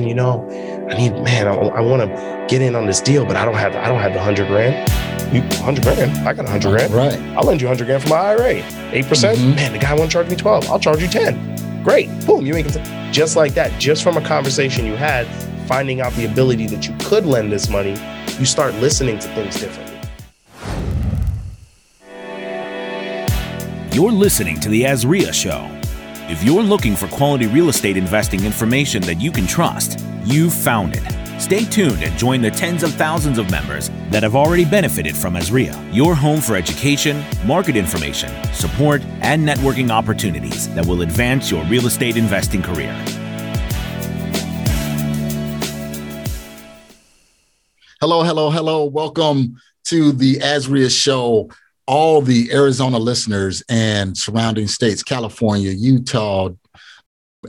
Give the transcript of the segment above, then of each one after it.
man, you know, I need, man, I, I want to get in on this deal, but I don't have, I don't have the hundred grand. You, hundred grand? I got a hundred grand. Right. I'll lend you hundred grand for my IRA. 8 percent. Mhm. Man, the guy won't charge me twelve. I'll charge you ten. Great. Boom. You make it just like that. Just from a conversation you had, finding out the ability that you could lend this money, you start listening to things differently. You're listening to The AZREIA Show. If you're looking for quality real estate investing information that you can trust, you've found it. Stay tuned and join the tens of thousands of members that have already benefited from AZREIA, your home for education, market information, support, and networking opportunities that will advance your real estate investing career. Hello, hello, hello. Welcome to the AZREIA Show. All the Arizona listeners and surrounding states, California, Utah,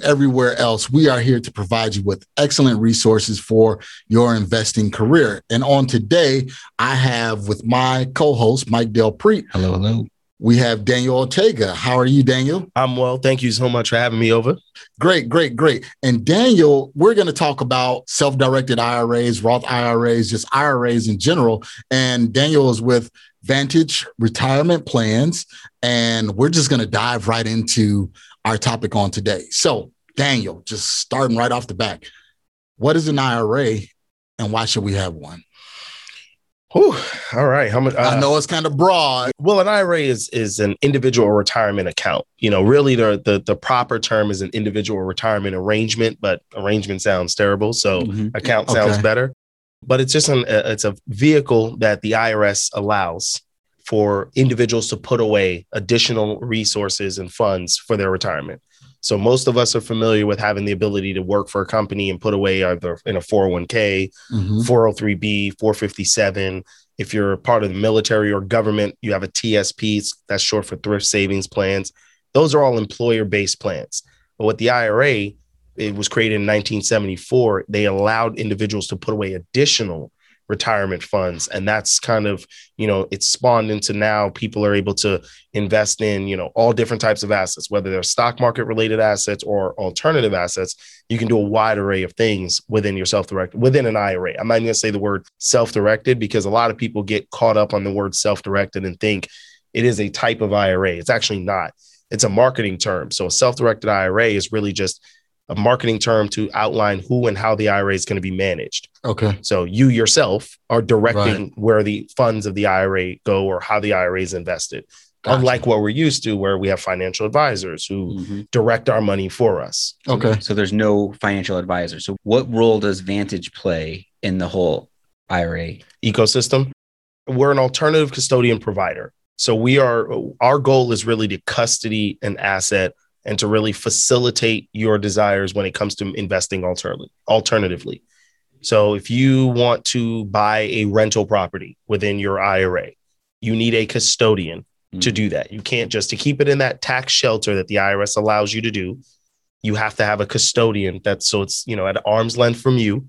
everywhere else, we are here to provide you with excellent resources for your investing career. And on today, I have with my co-host, Mike Del Preet, Hello, hello. we have Daniel Ortega. How are you, Daniel? I'm well. Thank you so much for having me over. Great, great, great. And Daniel, we're going to talk about self directed IRAs, Roth IRAs, just IRAs in general. And Daniel is with Vantage Retirement Plans. And we're just going to dive right into our topic on today. So, Daniel, just starting right off the back, what is an IRA and why should we have one? Whew. All right. How much? I uh, know it's kind of broad. Well, an IRA is is an individual retirement account. You know, really the the the proper term is an individual retirement arrangement, but arrangement sounds terrible, so Mhm. account sounds Okay. better. But it's just an it's a vehicle that the IRS allows for individuals to put away additional resources and funds for their retirement. So most of us are familiar with having the ability to work for a company and put away either in a 401k, Mhm. 403b, 457. If you're part of the military or government, you have a TSP, that's short for thrift savings plans. Those are all employer based plans. But with the IRA, it was created in 1974. They allowed individuals to put away additional retirement funds. And that's kind of, you know, it's spawned into now people are able to invest in, you know, all different types of assets, whether they're stock market related assets or alternative assets you can do a wide array of things within your self-directed within an IRA. I'm not going to say the word self-directed because a lot of people get caught up on the word self-directed and think it is a type of IRA. It's actually not. It's a marketing term. So a self-directed IRA is really just a marketing term to outline who and how the IRA is going to be managed. Okay. So you yourself are directing where the funds of the IRA go or how the IRA is invested. Gotcha. Unlike what we're used to, where we have financial advisors who Mhm. direct our money for us. Okay. So there's no financial advisor. So what role does Vantage play in the whole IRA? ecosystem. We're an alternative custodian provider. So we are our goal is really to custody an asset and to really facilitate your desires when it comes to investing alternatively. Alternatively. So if you want to buy a rental property within your IRA, you need a custodian to Mhm. do that. You can't just to keep it in that tax shelter that the IRS allows you to do. You have to have a custodian that's so it's, you know, at arm's length from you.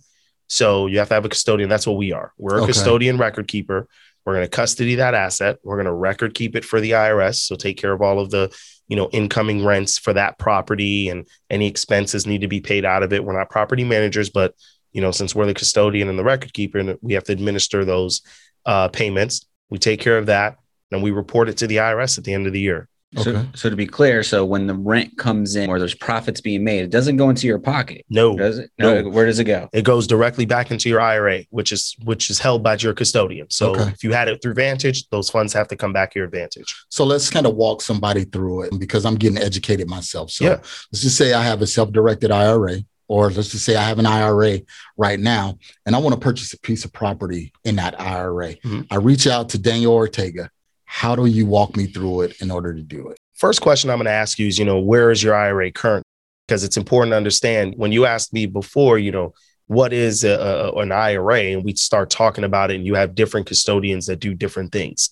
So you have to have a custodian. That's what we are. We're a Okay. custodian record keeper. We're going to custody that asset. We're going to record keep it for the IRS. So take care of all of the, you know, incoming rents for that property and any expenses need to be paid out of it. We're not property managers, but you know, since we're the custodian and the record keeper, and we have to administer those uh, payments. We take care of that, and we report it to the IRS at the end of the year. So, Okay. so to be clear, so when the rent comes in or there's profits being made, it doesn't go into your pocket, No, does it? No. No. Where does it go? it goes directly back into your IRA, which is which is held by your custodian. So Okay. if you had it through Vantage, those funds have to come back your Advantage. So let's kind of walk somebody through it because I'm getting educated myself. So Yeah. let's just say I have a self-directed IRA, or let's just say I have an IRA right now, and I want to purchase a piece of property in that IRA. Mhm. I reach out to Daniel Ortega. How do you walk me through it in order to do it? First question I'm going to ask you is, you know, where is your IRA current? Because it's important to understand when you asked me before, you know, what is a, a, an IRA? And we start talking about it, and you have different custodians that do different things.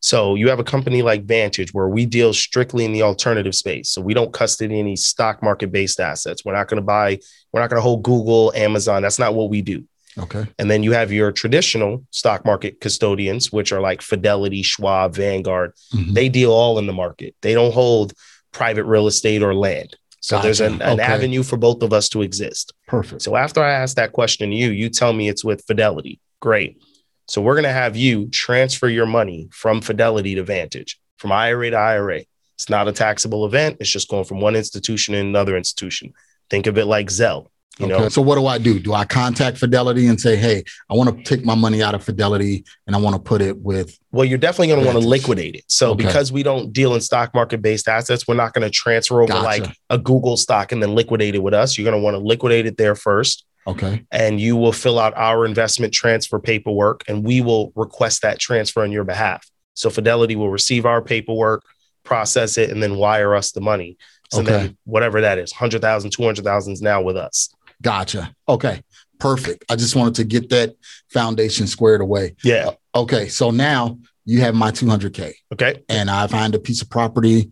So you have a company like Vantage where we deal strictly in the alternative space. So we don't custody any stock market based assets. We're not going to buy, we're not going to hold Google, Amazon. That's not what we do. Okay. And then you have your traditional stock market custodians, which are like Fidelity, Schwab, Vanguard. Mhm. They deal all in the market. They don't hold private real estate or land. So there's an, an Okay. avenue for both of us to exist. Perfect. So after I ask that question to you, you tell me it's with Fidelity. Great. So we're going to have you transfer your money from Fidelity to Vantage, from IRA to IRA. It's not a taxable event. It's just going from one institution to another institution. Think of it like Zelle. You okay. know, So what do I do? Do I contact Fidelity and say, "Hey, I want to take my money out of Fidelity and I want to put it with"? well, you're definitely going to want to liquidate it. So Okay. because we don't deal in stock market based assets, we're not going to transfer over Gotcha. like a Google stock and then liquidate it with us. You're going to want to liquidate it there first. Okay. and you will fill out our investment transfer paperwork and we will request that transfer on your behalf. So Fidelity will receive our paperwork, process it, and then wire us the money. So Okay. then whatever that is, 100,000, 200,000 is now with us. Gotcha. Okay. Perfect. I just wanted to get that foundation squared away. Yeah. Okay. So now you have my 200K Okay. and I find a piece of property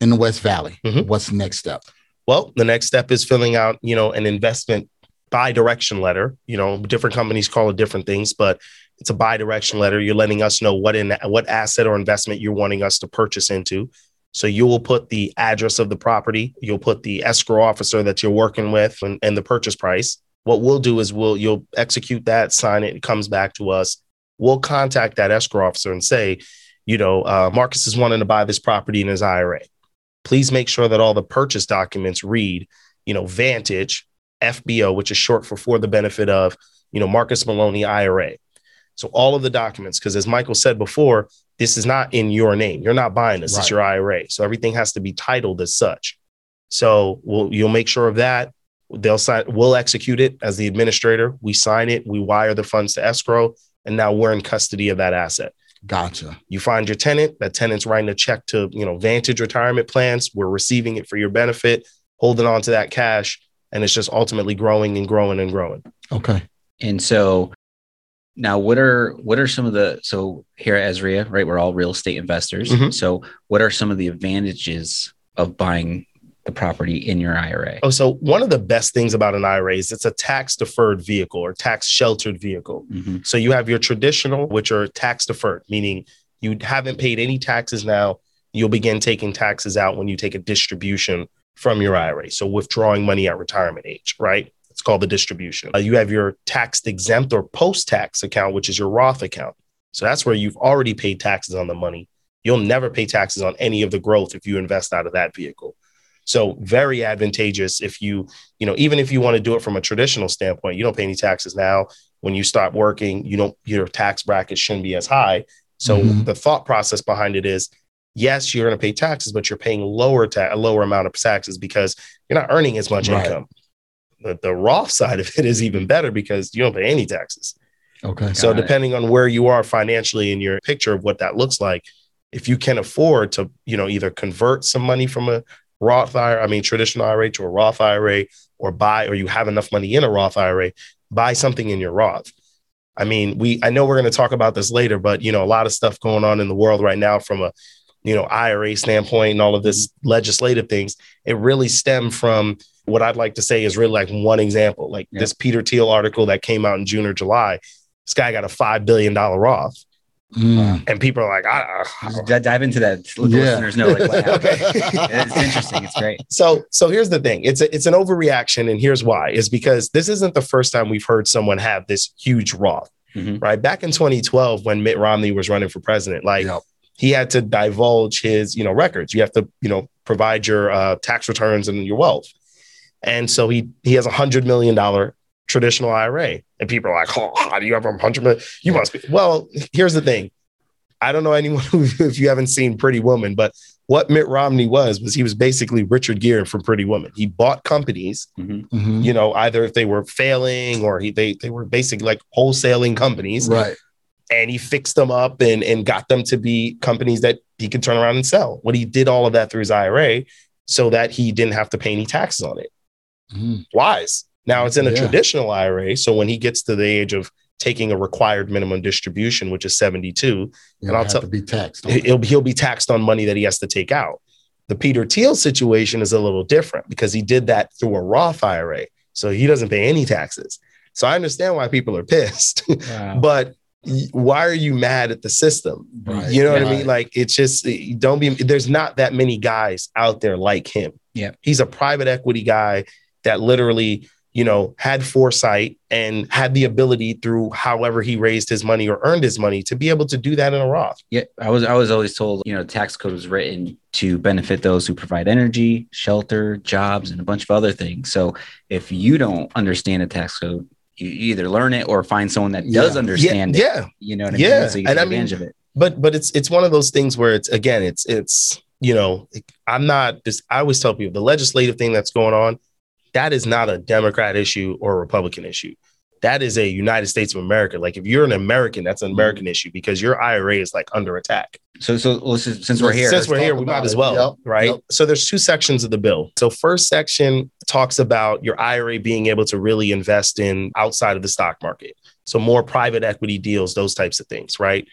in the West Valley. Mhm. What's the next step? Well, the next step is filling out, you know, an investment buy direction letter. You know, different companies call it different things, but it's a buy direction letter. You're letting us know what in what asset or investment you're wanting us to purchase into. So you will put the address of the property, you'll put the escrow officer that you're working with and, and the purchase price. What we'll do is we'll you'll execute that, sign it, it comes back to us. We'll contact that escrow officer and say, you know, uh, Marcus is wanting to buy this property in his IRA. Please make sure that all the purchase documents read, you know, Vantage, FBO, which is short for for the benefit of, you know, Marcus Maloney IRA. So all of the documents, because as Michael said before, this is not in your name. You're not buying this. It's your IRA. So everything has to be titled as such. So we'll you'll make sure of that. They'll sign. We'll execute it as the administrator. We sign it. We wire the funds to escrow, and now we're in custody of that asset. Gotcha. You find your tenant. That tenant's writing a check to you know Vantage Retirement Plans. We're receiving it for your benefit, holding on to that cash, and it's just ultimately growing and growing and growing. Okay. And so now what are what are some of the so here at AZREIA, right? We're all real estate investors. Mhm. So what are some of the advantages of buying the property in your IRA? Oh, so one of the best things about an IRA is it's a tax deferred vehicle or tax sheltered vehicle. Mhm. So you have your traditional, which are tax deferred, meaning you haven't paid any taxes now. You'll begin taking taxes out when you take a distribution from your IRA. So withdrawing money at retirement age, right? It's called the distribution. Uh, you have your tax exempt or post tax account, which is your Roth account. So that's where you've already paid taxes on the money. You'll never pay taxes on any of the growth if you invest out of that vehicle. So very advantageous if you, you know, even if you want to do it from a traditional standpoint, you don't pay any taxes now. When you start working, you don't your tax bracket shouldn't be as high. So Mhm. the thought process behind it is, yes, you're going to pay taxes, but you're paying lower ta- a lower amount of taxes because you're not earning as much Right. income. The, the Roth side of it is even better because you don't pay any taxes. Okay. So Got it. depending on where you are financially in your picture of what that looks like, if you can afford to, you know, either convert some money from a Roth IRA, I mean traditional IRA to a Roth IRA, or buy, or you have enough money in a Roth IRA, buy something in your Roth. I mean, we I know we're going to talk about this later, but you know, a lot of stuff going on in the world right now from a you know IRA standpoint and all of this mm-hmm. legislative things. It really stemmed from what I'd like to say is really like one example, like Yeah. this Peter Thiel article that came out in June or July. This guy got a five billion dollar Roth, Mm. and people are like, I, I, Just d- dive into that. Let the Yeah. listeners know like what happened. Okay. it's interesting. It's great. So, so here's the thing. It's a, it's an overreaction, and here's why: is because this isn't the first time we've heard someone have this huge Roth, Mhm. right? Back in 2012, when Mitt Romney was running for president, like Yep. he had to divulge his, you know, records. You have to, you know, provide your uh, tax returns and your wealth, and so he he has a hundred million dollar traditional IRA, and people are like, "Oh, how do you have a hundred million? You must be." Well, here's the thing. I don't know anyone who, if you haven't seen Pretty Woman, but what Mitt Romney was was he was basically Richard Gere from Pretty Woman. He bought companies, Mhm. Mhm. you know, either if they were failing or he they they were basically like wholesaling companies, Right. and he fixed them up and and got them to be companies that he could turn around and sell. What he did all of that through his IRA so that he didn't have to pay any taxes on it. Mhm. Wise. Now it's in a Yeah. traditional IRA, so when he gets to the age of taking a required minimum distribution, which is 72, You And I'll tell- be taxed. he'll, he'll be taxed on money that he has to take out. The Peter Thiel situation is a little different because he did that through a Roth IRA. So he doesn't pay any taxes. So I understand why people are pissed, Wow. but why are you mad at the system? Right. You know what I mean? Like it's just don't be there's not that many guys out there like him. Yeah. He's a private equity guy that literally, you know, had foresight and had the ability through however he raised his money or earned his money to be able to do that in a Roth. Yeah, I was I was always told, you know, the tax code was written to benefit those who provide energy, shelter, jobs, and a bunch of other things. So if you don't understand the tax code, you either learn it or find someone that does Yeah. understand yeah, it. Yeah. You know what I Yeah, mean? So you and take I mean- of it. but but it's it's one of those things where it's again it's it's you know i'm not this i always tell people the legislative thing that's going on that is not a democrat issue or a republican issue. That is a united states of america. Like if you're an american that's an mm-hmm. american issue because your ira is like under attack. So so let's just, since we're here, since we're here we might as well Yep, right? yep. so there's two sections of the bill. So first section talks about your ira being able to really invest in outside of the stock market. So more private equity deals those types of things right?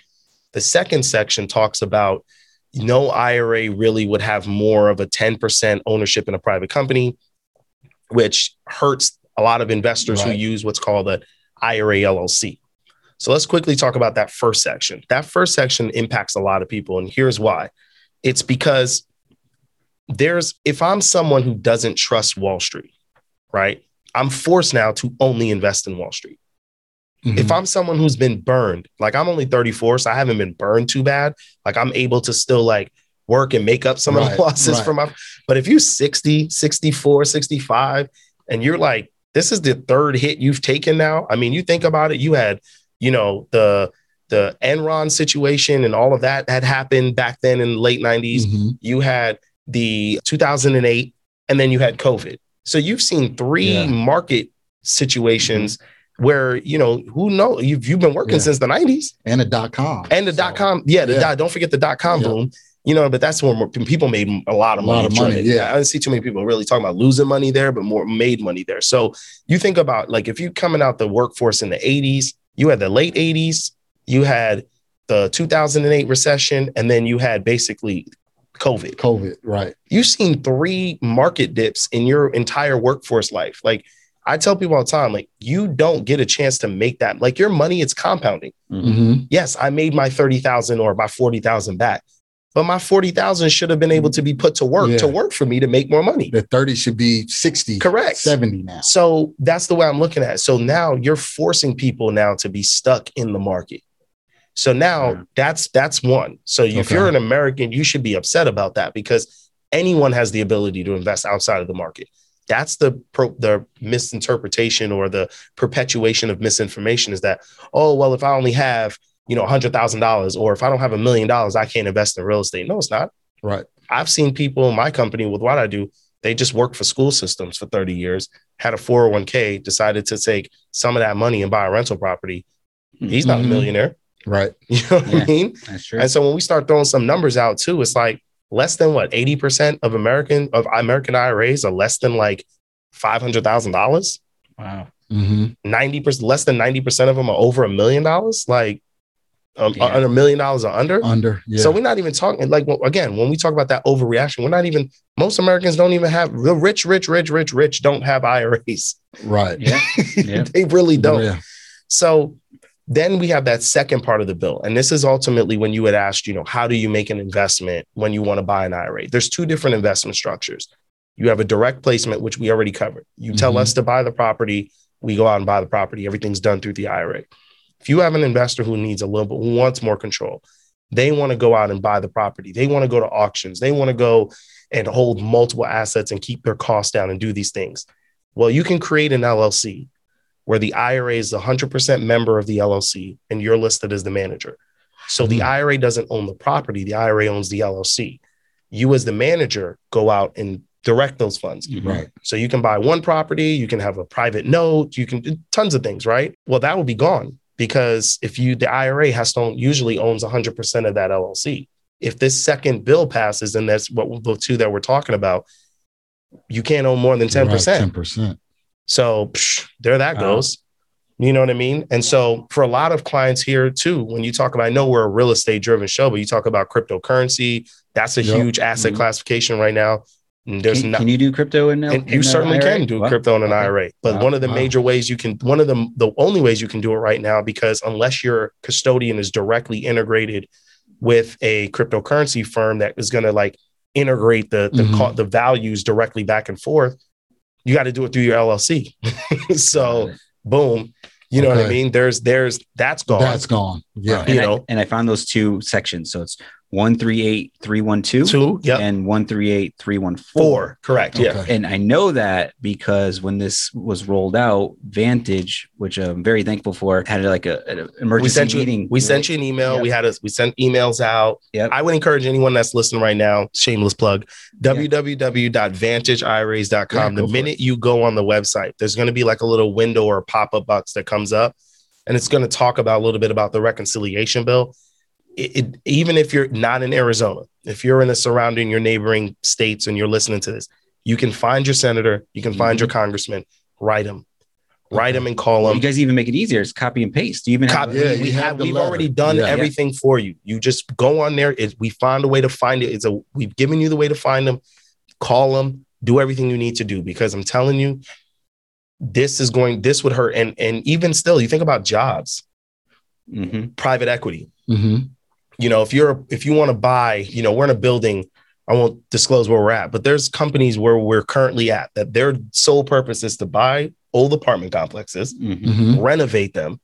The second section talks about no ira really would have more of a 10% ownership in a private company which hurts a lot of investors who use what's called a ira llc so let's quickly talk about that first section. That first section impacts a lot of people. And here's why it's because there's, if I'm someone who doesn't trust Wall Street, right, I'm forced now to only invest in Wall Street. Mhm. If I'm someone who's been burned, like I'm only 34, so I haven't been burned too bad. Like I'm able to still like work and make up some of the losses right. from my, but if you're 60, 64, 65, and you're like, this is the third hit you've taken now. I mean, you think about it, you had, you know, the the Enron situation and all of that had happened back then in the late 90s. Mhm. You had the 2008, and then you had COVID. So you've seen three Yeah. market situations where, you know, who know you've, you've been working Yeah. since the 90s and a dot com and the So, dot com. Yeah, the yeah. dot, don't forget the dot com Yeah. boom. You know, but that's when when people made a lot of A lot money. of money, yeah. I didn't see too many people really talking about losing money there, but more made money there. So you think about like if you coming out the workforce in the 80s, you had the late 80s, you had the 2008 recession, and then you had basically COVID. COVID, right? You've seen three market dips in your entire workforce life. Like I tell people all the time, like you don't get a chance to make that. Like your money, it's compounding hmm yes, I made my 30,000 or my 40,000 back, but my 40,000 should have been able to be put to work Yeah. to work for me to make more money. The 30 should be 60, Correct. 70 now. So that's the way I'm looking at it. So now you're forcing people now to be stuck in the market. So now Yeah. that's that's one. So if Okay. you're an American, you should be upset about that because anyone has the ability to invest outside of the market. That's the pro, the misinterpretation or the perpetuation of misinformation is that oh well if I only have you know hundred thousand dollars or if I don't have a million dollars I can't invest in real estate. No, it's not. Right. I've seen people in my company with what I do, they just worked for school systems for 30 years, had a 401k, decided to take some of that money and buy a rental property. He's not Mhm. a millionaire. Right. You know what Yeah. I mean? That's true. And so when we start throwing some numbers out too, it's like less than what 80% of American of American IRAs are less than like $500,000. wow. hmm 90% less than 90% of them are over a million dollars, like um, Yeah. a million dollars or under. Under. Yeah. So we're not even talking like well, again when we talk about that overreaction, we're not even most Americans don't even have the rich, rich, rich, rich, rich don't have IRAs. right. Yeah. Yeah. they really don't. Yeah. So then we have that second part of the bill, and this is ultimately when you had asked, you know, how do you make an investment when you want to buy an IRA? There's two different investment structures. You have a direct placement, which we already covered. You tell Mhm. us to buy the property, we go out and buy the property. Everything's done through the IRA. If you have an investor who needs a little bit, who wants more control, they want to go out and buy the property. They want to go to auctions. They want to go and hold multiple assets and keep their costs down and do these things. Well, you can create an LLC where the IRA is 100% member of the LLC and you're listed as the manager. So the Mhm. IRA doesn't own the property, the IRA owns the LLC. You, as the manager, go out and direct those funds. Mhm. Right. So you can buy one property, you can have a private note, you can tons of things, right? Well, that will be gone because if you, the IRA has to own, usually owns 100% of that LLC. If this second bill passes, and that's what the two that we're talking about, you can't own more than 10%. Ten percent. So psh, there that goes. You know what I mean? And so for a lot of clients here too, when you talk about, I know we're a real estate driven show, but you talk about cryptocurrency, that's a Yep. huge asset Mhm. classification right now. There's Can, not, can you do crypto in, and in you certainly IRA? can do Wow. crypto in an Okay. IRA, but Wow. one of the Wow. major ways you can, one of the the only ways you can do it right now, because unless your custodian is directly integrated with a cryptocurrency firm that is going to like integrate the the, Mhm. co- the values directly back and forth, you got to do it through your LLC. so boom, you know what I mean? There's there's that's gone. That's gone. Yeah. you and, I, know. and I found those two sections. So it's one three eight three one two Two, yep. and one three eight three one four. Four, correct. Yeah. Okay. And I know that because when this was rolled out, Vantage, which I'm very thankful for, had like a, an emergency We sent you meeting. we sent you an email. Yep. We had a we sent emails out. Yep. I would encourage anyone that's listening right now, shameless plug, www.vantageiras.com. Yeah, the go for minute you go on the website, there's going to be like a little window or pop-up box that comes up and it's going to talk about a little bit about the reconciliation bill. It, it- even if you're not in Arizona, if you're in the surrounding your neighboring states and you're listening to this, you can find your senator, you can find your congressman, write them, write them and call them. You guys even make it easier. It's copy and paste. Do you even have Yeah, we you have have we've letter. already done Yeah. everything for you. You just go on there. It, we found a way to find it. It's a we've given you the way to find them. Call them. Do everything you need to do because I'm telling you, this is going. This would hurt. And and even still, you think about jobs, Mhm. private equity. hmm You know, if you're if you want to buy, you know, we're in a building. I won't disclose where we're at, but there's companies where we're currently at that their sole purpose is to buy old apartment complexes Mhm. hmm renovate them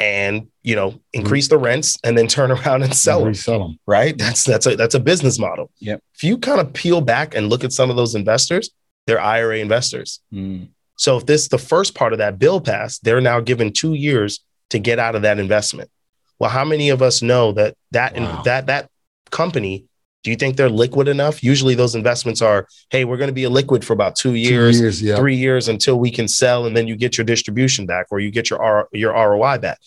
and you know increase the rents and then turn around and sell them Resell them. right that's that's a that's a business model Yep. if you kind of peel back and look at some of those investors they're ira investors Mm. so if this the first part of that bill passed they're now given two years to get out of that investment well how many of us know that that Wow. that that company do you think they're liquid enough usually those investments are hey we're going to be a liquid for about two years Two years. Yeah. three years until we can sell and then you get your distribution back or you get your R, your ROI back.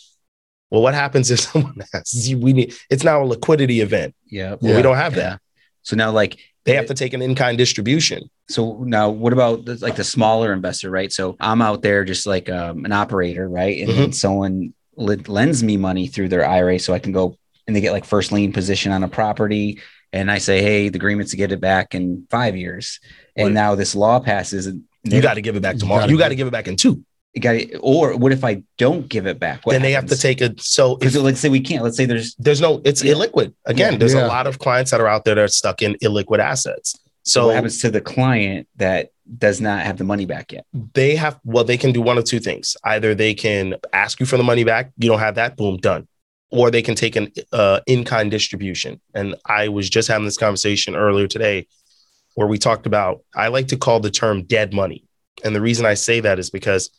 Well, what happens if someone asks you, we need, it's now a liquidity event. Yep. Well, Yeah. we don't have Yeah. that. So now, like, They have to take an in-kind distribution. So now, what about like the smaller investor, right? So I'm out there just like um, an operator, right? And Mm-hmm. then someone lends me money through their IRA, so I can go and they get like first lien position on a property, and I say, hey, the agreement's to get it back in five years, and What- now this law passes, and You got to give it back tomorrow. You got to give- give it back in two. you got it. Or what if I don't give it back? What then they have to take it. So if, Because let's say we can't. Let's say there's there's no, it's Yeah. illiquid. Again, Yeah. there's Yeah. a lot of clients that are out there that are stuck in illiquid assets. So what happens to the client that does not have the money back yet. they have well they can do one of two things. Either they can ask you for the money back you don't have that boom done. Or they can take an uh, in-kind distribution. And i was just having this conversation earlier today where we talked about i like to call the term dead money. And the reason i say that is because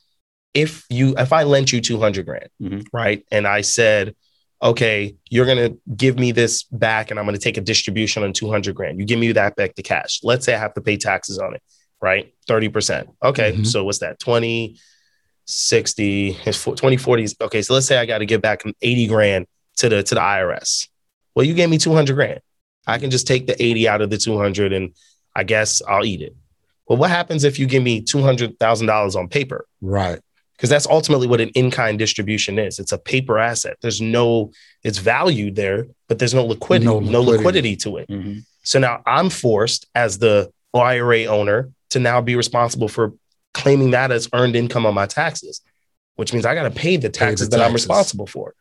if you if i lent you 200 grand Mhm. right and i said okay you're going to give me this back and i'm going to take a distribution on 200 grand. You give me that back to cash. Let's say i have to pay taxes on it right 30% okay Mhm. so what's that 20 60 20 40 okay so let's say i got to give back 80 grand to the to the irs well you gave me 200 grand i can just take the 80 out of the 200 and i guess i'll eat it well what happens if you give me $200000 on paper Right. because that's ultimately what an in-kind distribution is. It's a paper asset. There's no, it's valued there, but there's no liquidity, No no liquidity. liquidity, to it. Mhm. So now I'm forced as the IRA owner to now be responsible for claiming that as earned income on my taxes, which means I got to pay the taxes that I'm responsible for.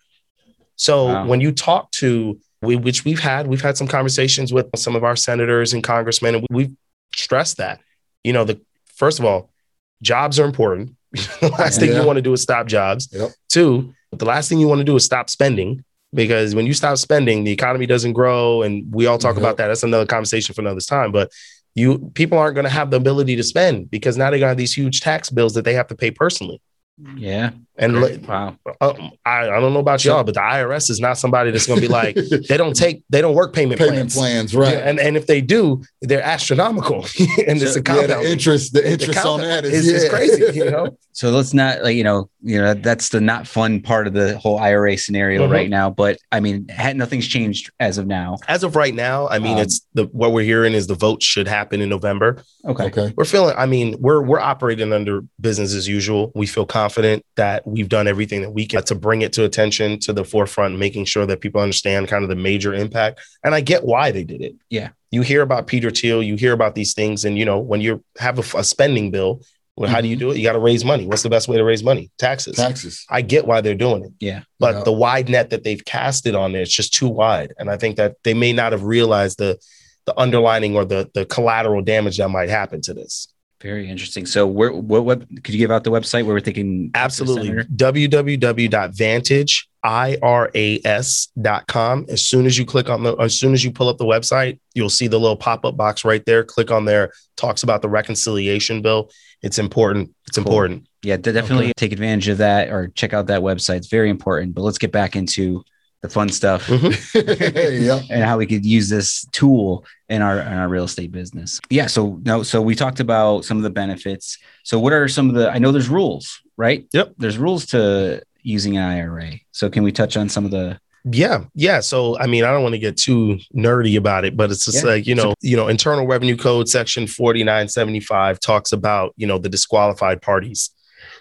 So Wow. when you talk to we, which we've had, we've had some conversations with some of our senators and congressmen, and we've stressed that. You know, the first of all, jobs are important. the last thing you want to do is stop jobs. Yep. Two, the last thing you want to do is stop spending because when you stop spending, the economy doesn't grow, and we all talk Yep. about that. That's another conversation for another time. But you people aren't going to have the ability to spend because now they got these huge tax bills that they have to pay personally. Yeah. And Great. li- Wow. um, I, I don't know about y'all, but the IRS is not somebody that's going to be like they don't take they don't work payment, payment plans. plans, right? Yeah, and and if they do, they're astronomical, and it's So- a yeah, the interest, the interest on that is, is, is yeah. crazy. You know, So let's not like you know you know that's the not fun part of the whole IRA scenario Mhm. right now. But I mean, ha- nothing's changed as of now. as of right now, I mean, Um, it's the what we're hearing is the vote should happen in November. Okay. Okay. We're feeling, I mean, we're we're operating under business as usual. We feel confident that we've done everything that we can to bring it to attention to the forefront, making sure that people understand kind of the major impact. And I get why they did it. Yeah. You hear about Peter Thiel, you hear about these things, and you know, when you have a, a spending bill, well, how do you Mhm. do it? You got to raise money. What's the best way to raise money? Taxes. Taxes. I get why they're doing it. Yeah. But Yeah. the wide net that they've casted on it, it's just too wide. And I think that they may not have realized the the underlining or the the collateral damage that might happen to this. Very interesting. So, where what what could you give out the website where we're thinking? Absolutely. Senator? www.vantageiras.com. As soon as you click on the, as soon as you pull up the website, you'll see the little pop up box right there. Click on there, talks about the reconciliation bill. It's important. It's Cool. important. Yeah, de- definitely take advantage of that or check out that website. It's very important. But let's get back into the fun stuff Mhm. yeah. and how we could use this tool in our in our real estate business. Yeah. So no, so we talked about some of the benefits. So what are some of the? I know there's rules, right? Yep. There's rules to using an IRA. So can we touch on some of the? Yeah, yeah. So I mean, I don't want to get too nerdy about it, but it's just Yeah. like, you know, you know, Internal Revenue Code section 4975 talks about, you know, the disqualified parties,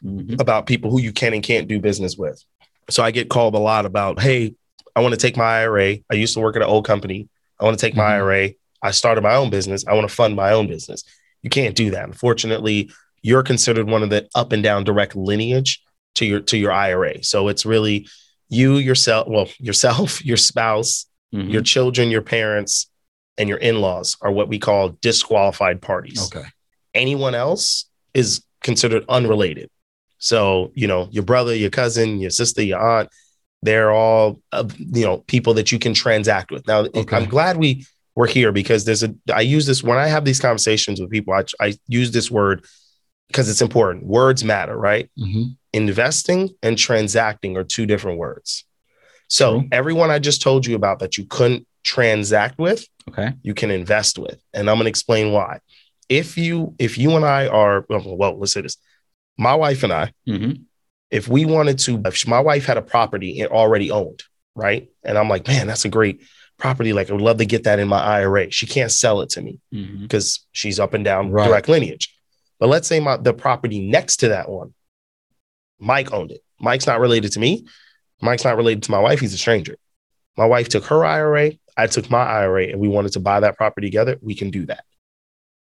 Mhm. about people who you can and can't do business with. So I get called a lot about, hey, I want to take my IRA. I used to work at an old company. I want to take my Mhm. IRA. I started my own business. I want to fund my own business. You can't do that. Unfortunately, you're considered one of the up and down direct lineage to your to your IRA. So it's really you yourself, well, yourself, your spouse, Mhm. your children, your parents, and your in-laws are what we call disqualified parties Okay. anyone else is considered unrelated. So, you know, your brother, your cousin, your sister, your aunt, they're all, uh, you know, people that you can transact with. Now, Okay. I'm glad we were here because there's a, I use this when I have these conversations with people, I, I use this word because it's important. Words matter, right? hmm Investing and transacting are two different words. So, True. everyone I just told you about that you couldn't transact with, Okay. you can invest with. And I'm going to explain why. If you if you and I are well, well, let's say this. My wife and I, hmm if we wanted to, if my wife had a property it already owned, right? And I'm like, man, that's a great property. Like, I would love to get that in my IRA. She can't sell it to me mm-hmm. because she's up and down Right. direct lineage. But let's say my the property next to that one, Mike owned it. Mike's not related to me. Mike's not related to my wife. He's a stranger. My wife took her IRA. I took my IRA, and we wanted to buy that property together. We can do that.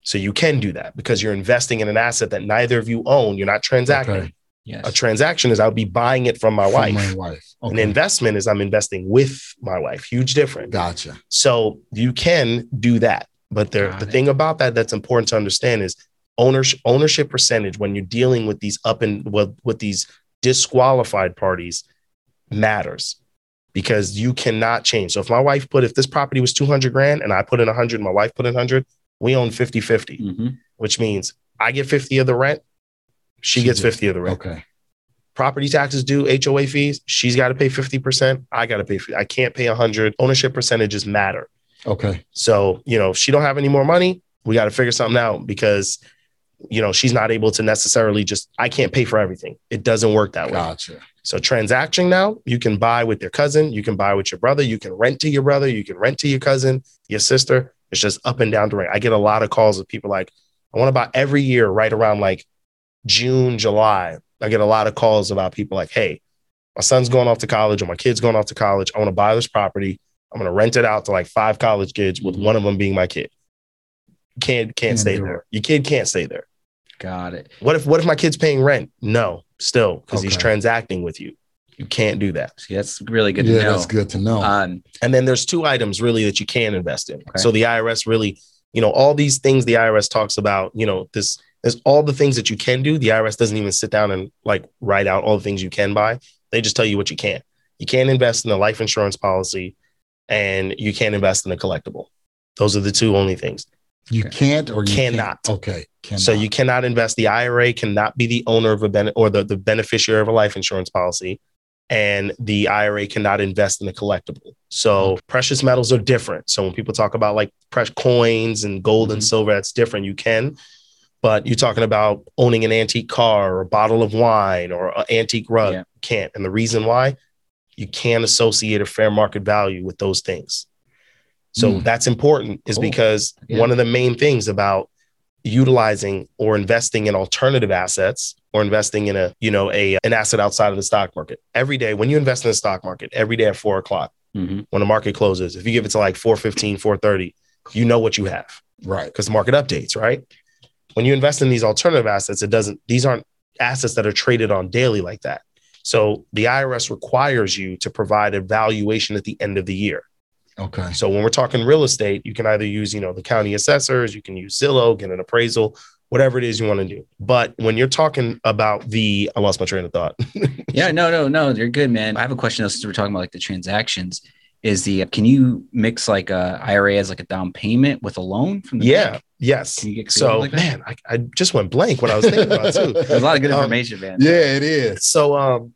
So you can do that because you're investing in an asset that neither of you own. You're not transacting. Okay. Yes. A transaction is I'll be buying it from my From wife. My wife. An investment is I'm investing with my wife. Huge difference. Gotcha. So you can do that. But the, the it. thing about that that's important to understand is ownership ownership percentage when you're dealing with these up and with, with these disqualified parties matters because you cannot change. So if my wife put if this property was 200 grand and I put in 100, my wife put in 100, we own 50-50, hmm which means I get 50 of the rent, she, She gets gets- 50 of the rent Okay. property taxes due, HOA fees, she's got to pay 50%. I got to pay, I can't pay 100. Ownership percentages matter. Okay. So, you know, if she don't have any more money, we got to figure something out because, you know, she's not able to necessarily just, I can't pay for everything. It doesn't work that way. Gotcha. So transaction now, you can buy with your cousin, you can buy with your brother, you can rent to your brother, you can rent to your cousin, your sister. It's just up and down the range. I get a lot of calls of people like, I want to buy every year right around like June, July. I get a lot of calls about people like, hey, my son's going off to college or my kid's going off to college. I want to buy this property. I'm going to rent it out to like five college kids with one of them being my kid. You can't, can't Can't stay there. it. Your kid can't stay there. Got it. What if, what if my kid's paying rent? No, still, because he's transacting with you. You can't do that. See, that's really good yeah, to know. that's good to know. Um, And then there's two items really that you can invest in. Okay. So the IRS really, you know, all these things the IRS talks about, you know, this there's all the things that you can do. The IRS doesn't even sit down and like write out all the things you can buy. They just tell you what you can't. You can't invest in a life insurance policy and you can't invest in a collectible. Those are the two only things. you okay. can't or you Cannot. Can't. Okay. Cannot. So you cannot invest. The IRA cannot be the owner of a ben- or the, the beneficiary of a life insurance policy, and the IRA cannot invest in a collectible. So precious metals are different. So when people talk about like precious coins and gold and Mhm. silver, that's different. You can, but you're talking about owning an antique car or a bottle of wine or an antique rug. Yeah. You can't. And the reason why you can't associate a fair market value with those things. So Mm. that's important is Cool. because Yeah. one of the main things about utilizing or investing in alternative assets or investing in a you know a an asset outside of the stock market every day when you invest in the stock market every day at four o'clock mhm. when the market closes if you give it to like 415 430 you know what you have right. because the market updates right when you invest in these alternative assets it doesn't these aren't assets that are traded on daily like that so the irs requires you to provide a valuation at the end of the year Okay. So when we're talking real estate, you can either use, you know, the county assessors, you can use Zillow, get an appraisal, whatever it is you want to do. But when you're talking about the, I lost my train of thought. Yeah, no, no, no, you're good, man. I have a question. though, Since we're talking about like the transactions, is the can you mix like a IRA as like a down payment with a loan from the yeah. bank? Yes. Can you get So like man, I, I just went blank when I was thinking about too. There's a lot of good Um, information, man. Yeah, it is. So um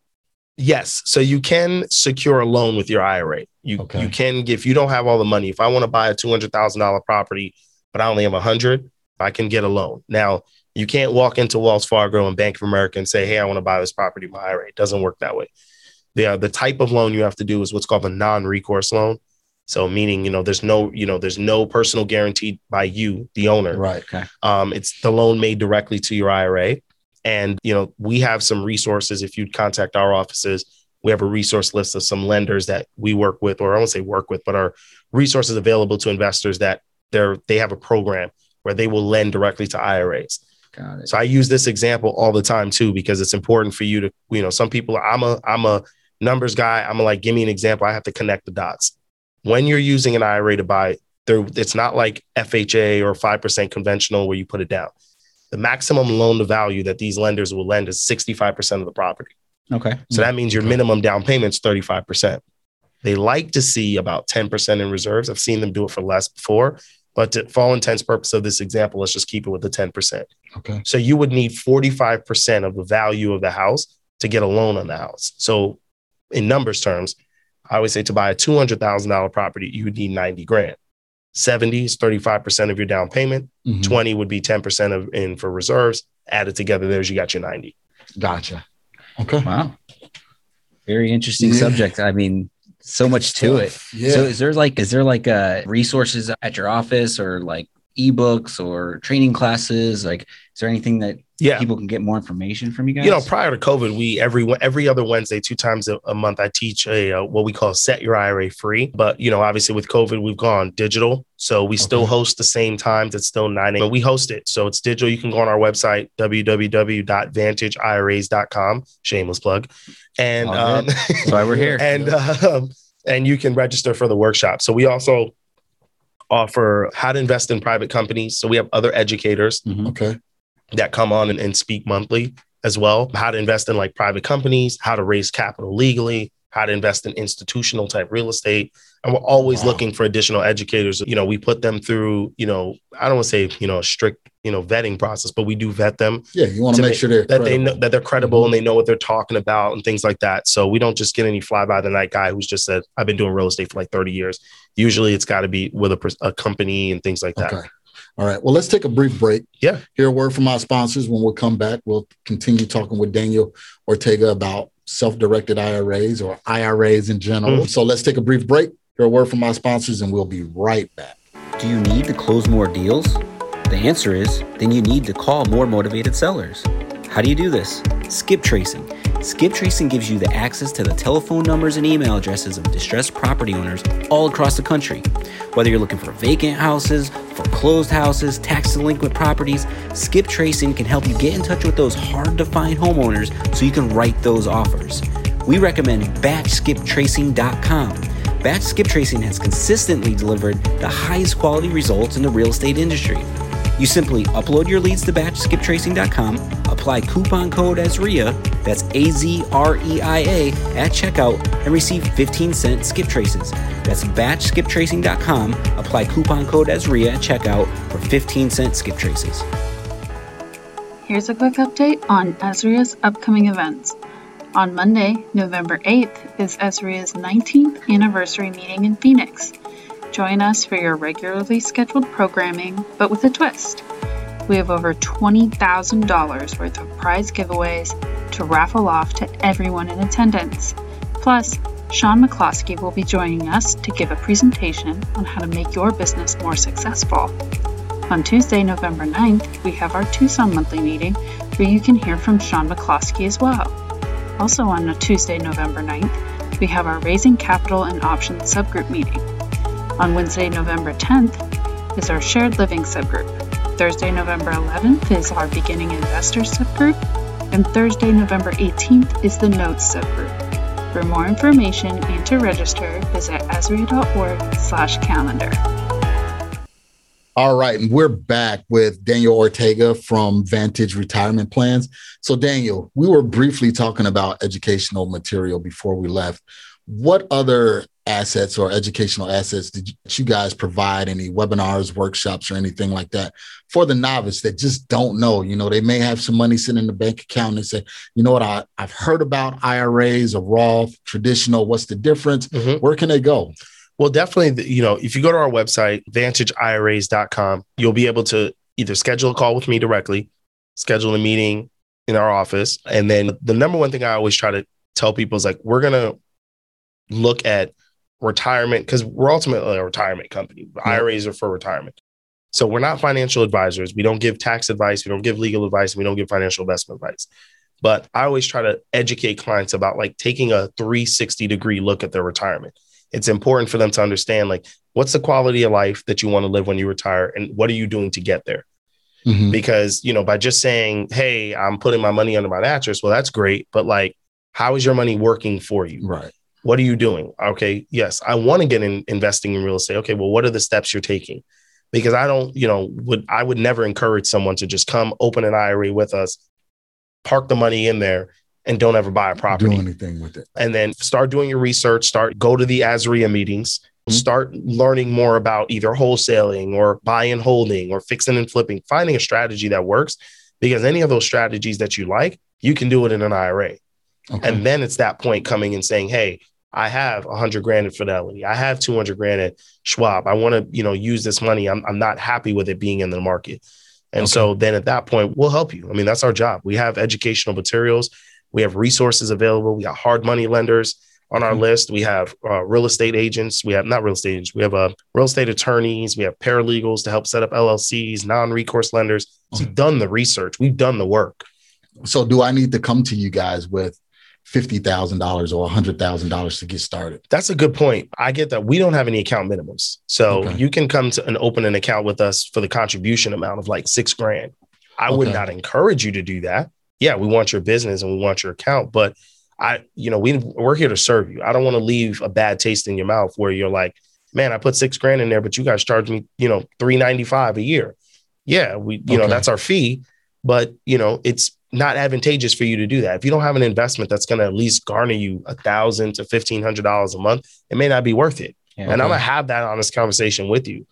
yes, so you can secure a loan with your IRA. You Okay. you can if you don't have all the money. If I want to buy a two hundred thousand dollar property, but I only have a hundred, I can get a loan. Now you can't walk into Wells Fargo and Bank of America and say, "Hey, I want to buy this property." My IRA it doesn't work that way. The uh, the type of loan you have to do is what's called a non-recourse loan. So meaning, you know, there's no, you know, there's no personal guarantee by you, the owner. Right. Okay. Um, it's the loan made directly to your IRA. And, you know, we have some resources. If you contact our offices, we have a resource list of some lenders that we work with, or I won't say work with, but are resources available to investors that they're, they have a program where they will lend directly to IRAs. Got it. So I use this example all the time too, because it's important for you to, you know, some people, I'm a, I'm a numbers guy. I'm a, like, give me an example. I have to connect the dots. When you're using an IRA to buy, there, it's not like FHA or 5% conventional where you put it down. The maximum loan to value that these lenders will lend is 65% of the property. Okay. So that means your minimum down payment is 35%. They like to see about 10% in reserves. I've seen them do it for less before, but to, for all intents purpose of this example, let's just keep it with the 10%. Okay. So you would need 45% of the value of the house to get a loan on the house. So in numbers terms, I always say to buy a $200,000 property, you would need 90 grand. 70 is 35% of your down payment. Mhm. 20 would be 10% of in for reserves. Added together, there's you got your 90. Gotcha. Okay. Wow. Very interesting Yeah. subject. I mean, so much to it. Yeah. So is there like is there like uh resources at your office or like ebooks or training classes? Like is there anything that Yeah. people can get more information from you guys? You know, prior to COVID, we every every other Wednesday, two times a, a month, I teach a uh, what we call set your IRA free. But you know, obviously with COVID, we've gone digital, so we still host the same times. It's still nine, but we host it, so it's digital. You can go on our website www.vantageiras.com. Shameless plug, and um, good. That's why we're here. and um, and you can register for the workshop. So we also offer how to invest in private companies. So we have other educators Mhm. okay. That come on and, and speak monthly as well. How to invest in like private companies, how to raise capital legally, how to invest in institutional type real estate. And we're always Wow. looking for additional educators. You know, we put them through, you know, I don't want to say, you know, a strict, you know, vetting process, but we do vet them Yeah, you want to make make- sure they're that they know that they're credible mm-hmm. and they know what they're talking about and things like that. So we don't just get any fly by the night guy who's just said, I've been doing real estate for like 30 years. Usually it's got to be with a, a company and things like that. Okay. All right. Well, let's take a brief break. Yeah. Hear a word from our sponsors. When we'll come back, we'll continue talking with Daniel Ortega about self-directed IRAs or IRAs in general. Mhm. So let's take a brief break. Hear a word from our sponsors, and we'll be right back. Do you need to close more deals? The answer is then you need to call more motivated sellers. How do you do this? Skip tracing. Skip tracing gives you the access to the telephone numbers and email addresses of distressed property owners all across the country. Whether you're looking for vacant houses, foreclosed houses, tax delinquent properties, Skip tracing can help you get in touch with those hard to find homeowners so you can write those offers. We recommend batchskiptracing.com. Batch skip tracing has consistently delivered the highest quality results in the real estate industry. You simply upload your leads to batchskiptracing.com, apply coupon code AZREIA, that's A Z R E I A, at checkout, and receive 15 cent skip traces. That's batchskiptracing.com, apply coupon code AZREIA at checkout for 15 cent skip traces. Here's a quick update on AZREIA's upcoming events. On Monday, November 8th, is AZREIA's 19th anniversary meeting in Phoenix. Join us for your regularly scheduled programming, but with a twist. We have over $20,000 worth of prize giveaways to raffle off to everyone in attendance. Plus, Sean McCloskey will be joining us to give a presentation on how to make your business more successful. On Tuesday, November 9th, we have our Tucson monthly meeting where you can hear from Sean McCloskey as well. Also on Tuesday, November 9th, we have our Raising Capital and Options subgroup meeting. On Wednesday, November 10th is our Shared Living subgroup. Thursday, November 11th is our Beginning Investor subgroup. And Thursday, November 18th is the Notes subgroup. For more information and to register, visit azreia.org slash calendar. All right, and we're back with Daniel Ortega from Vantage Retirement Plans. So, Daniel, we were briefly talking about educational material before we left. What other assets or educational assets did you guys provide? Any webinars, workshops, or anything like that for the novice that just don't know? You know, they may have some money sitting in the bank account and say, you know what, I, I've heard about IRAs or Roth, traditional. What's the difference? Mhm. Where can they go? Well, definitely, you know, if you go to our website, vantageiras.com, you'll be able to either schedule a call with me directly, schedule a meeting in our office. And then the number one thing I always try to tell people is like, we're going to look at retirement because we're ultimately a retirement company. IRAs are for retirement. So we're not financial advisors. We don't give tax advice. We don't give legal advice. We don't give financial investment advice. But I always try to educate clients about like taking a 360 degree look at their retirement. It's important for them to understand like what's the quality of life that you want to live when you retire and what are you doing to get there? Mhm. because you know by just saying hey i'm putting my money under my mattress well that's great but like how is your money working for you Right. What are you doing okay yes i want to get in investing in real estate okay well what are the steps you're taking because i don't you know would i would never encourage someone to just come open an ira with us park the money in there and don't ever buy a property Do anything with it. and then start doing your research start go to the AZREIA meetings Mhm. start learning more about either wholesaling or buy and holding or fixing and flipping finding a strategy that works because any of those strategies that you like you can do it in an ira Okay. and then it's that point coming and saying hey i have 100 grand in fidelity. I have 200 grand at schwab. I want to you know use this money. I'm, I'm not happy with it being in the market. And so then at that point we'll help you. I mean that's our job. We have educational materials. We have resources available. We got hard money lenders on our Mhm. list. We have uh, real estate agents. We have not real estate agents. We have uh, real estate attorneys. We have paralegals to help set up llcs non-recourse lenders. So Okay. we've done the research. We've done the work. So, do I need to come to you guys with fifty thousand dollars or hundred thousand dollars to get started? That's a good point. I get that we don't have any account minimums. So Okay. you can come to and open an account with us for the contribution amount of like six grand. I would not encourage you to do that. Yeah, we want your business and we want your account, but I, you know, we we're here to serve you. I don't want to leave a bad taste in your mouth where you're like, man, I put six grand in there, but you guys charge me, you know, three ninety five a year. Yeah, we, you know, that's our fee, but you know, it's not advantageous for you to do that. If you don't have an investment that's going to at least garner you a thousand to fifteen hundred dollars a month, it may not be worth it. Yeah. And I'm gonna have that honest conversation with you.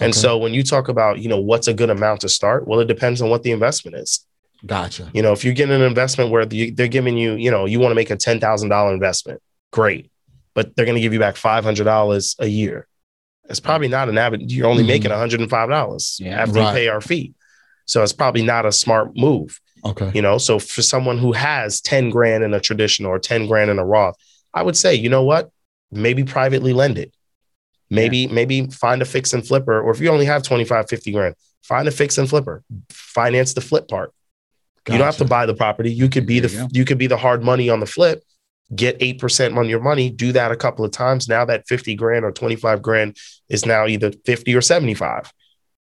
And Okay. so when you talk about, you know, what's a good amount to start, well, it depends on what the investment is. Gotcha. You know, if you're getting an investment where they're giving you, you know, you want to make a ten thousand dollar investment, great, but they're going to give you back five hundred dollars a year. It's probably not an avid. You're only Mhm. making one hundred and five dollars Yeah. after Right. you pay our fee. So it's probably not a smart move. Okay. You know, so for someone who has 10 grand in a traditional or 10 grand in a Roth, I would say, you know what? Maybe privately lend it. Maybe, maybe find a fix and flipper, or if you only have 25, 50 grand, find a fix and flipper, finance the flip part. You don't have to buy the property. You could be There the you you could be the hard money on the flip, get 8% on your money, do that a couple of times. Now that 50 grand or 25 grand is now either 50 or 75.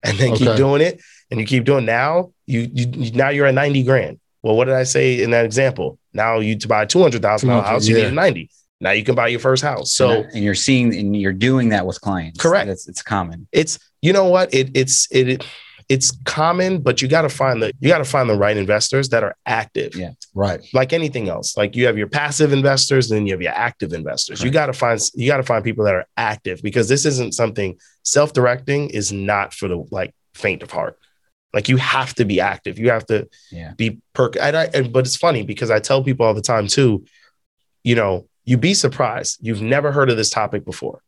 And then keep doing it. And you keep doing now, you, you you- now you're at 90 grand. Well, what did I say in that example? Now you to buy a $200,000 $200,000, house, you yeah. need a 90. Now you can buy your first house. So and, and you're seeing and you're doing that with clients. Correct. It's, it's common. it's you know what it it's it, it it's common but you got to find the you got to find the right investors that are active Yeah. Right. like anything else like you have your passive investors and then you have your active investors you got to find you got to find people that are active because this isn't something self-directing is not for the like faint of heart like you have to be active you have to Yeah. be perk and I and, but it's funny because I tell people all the time too you know you'd be surprised you've never heard of this topic before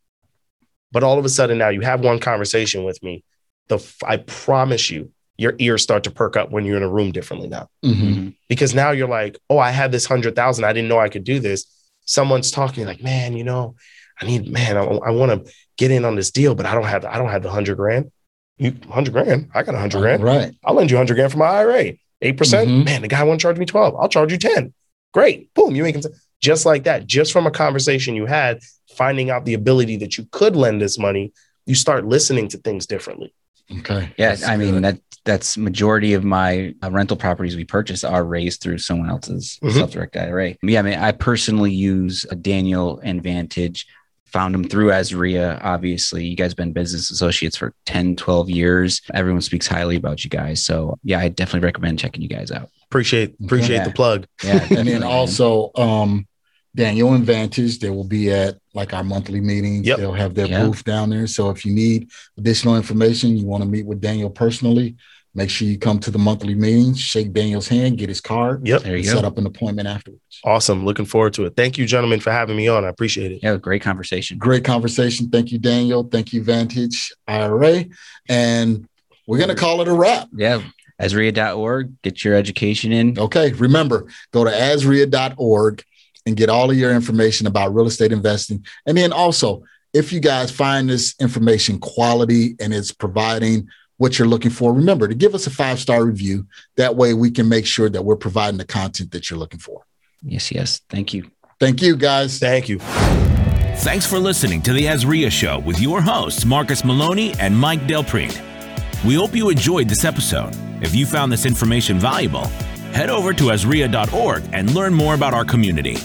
but all of a sudden now you have one conversation with me the I promise you your ears start to perk up when you're in a room differently now Mhm. Mhm. because now you're like, oh, I had this hundred thousand. I didn't know I could do this. Someone's talking like, man, you know, I need, man, I, I want to get in on this deal, but I don't have, I don't have the hundred grand. You hundred grand? I got a hundred grand. Right. I'll lend you hundred grand for my IRA. Eight percent. Mhm. Man, the guy won't charge me twelve. I'll charge you ten. Great. Boom. You make it just like that. Just from a conversation you had, finding out the ability that you could lend this money, you start listening to things differently. Okay. Yeah, That's I mean good. that that's majority of my uh, rental properties we purchase are raised through someone else's Mhm. self-directed IRA. Yeah, I mean I personally use a Daniel and Vantage. Found them through AZREIA. Obviously, you guys been business associates for 10, 12 years. Everyone speaks highly about you guys. So yeah, I definitely recommend checking you guys out. Appreciate appreciate Yeah. the plug. Yeah. and then also um Daniel and Vantage, they will be at like our monthly meetings. Yep. They'll have their Yeah. booth down there. So if you need additional information, you want to meet with Daniel personally, make sure you come to the monthly meetings, shake Daniel's hand, get his card, Yep. there and you set go. up an appointment afterwards. Awesome. Looking forward to it. Thank you, gentlemen, for having me on. I appreciate it. Yeah, great conversation. Great conversation. Thank you, Daniel. Thank you, Vantage IRA. And we're going to call it a wrap. Yeah. azreia.org, get your education in. Okay. Remember, go to azreia.org and get all of your information about real estate investing. And then also, if you guys find this information quality and it's providing what you're looking for, remember to give us a five star review. That way we can make sure that we're providing the content that you're looking for. Yes, yes. Thank you. Thank you, guys. Thank you. Thanks for listening to the AZREIA Show with your hosts, Marcus Maloney and Mike Delprete. We hope you enjoyed this episode. If you found this information valuable, head over to azreia.org and learn more about our community.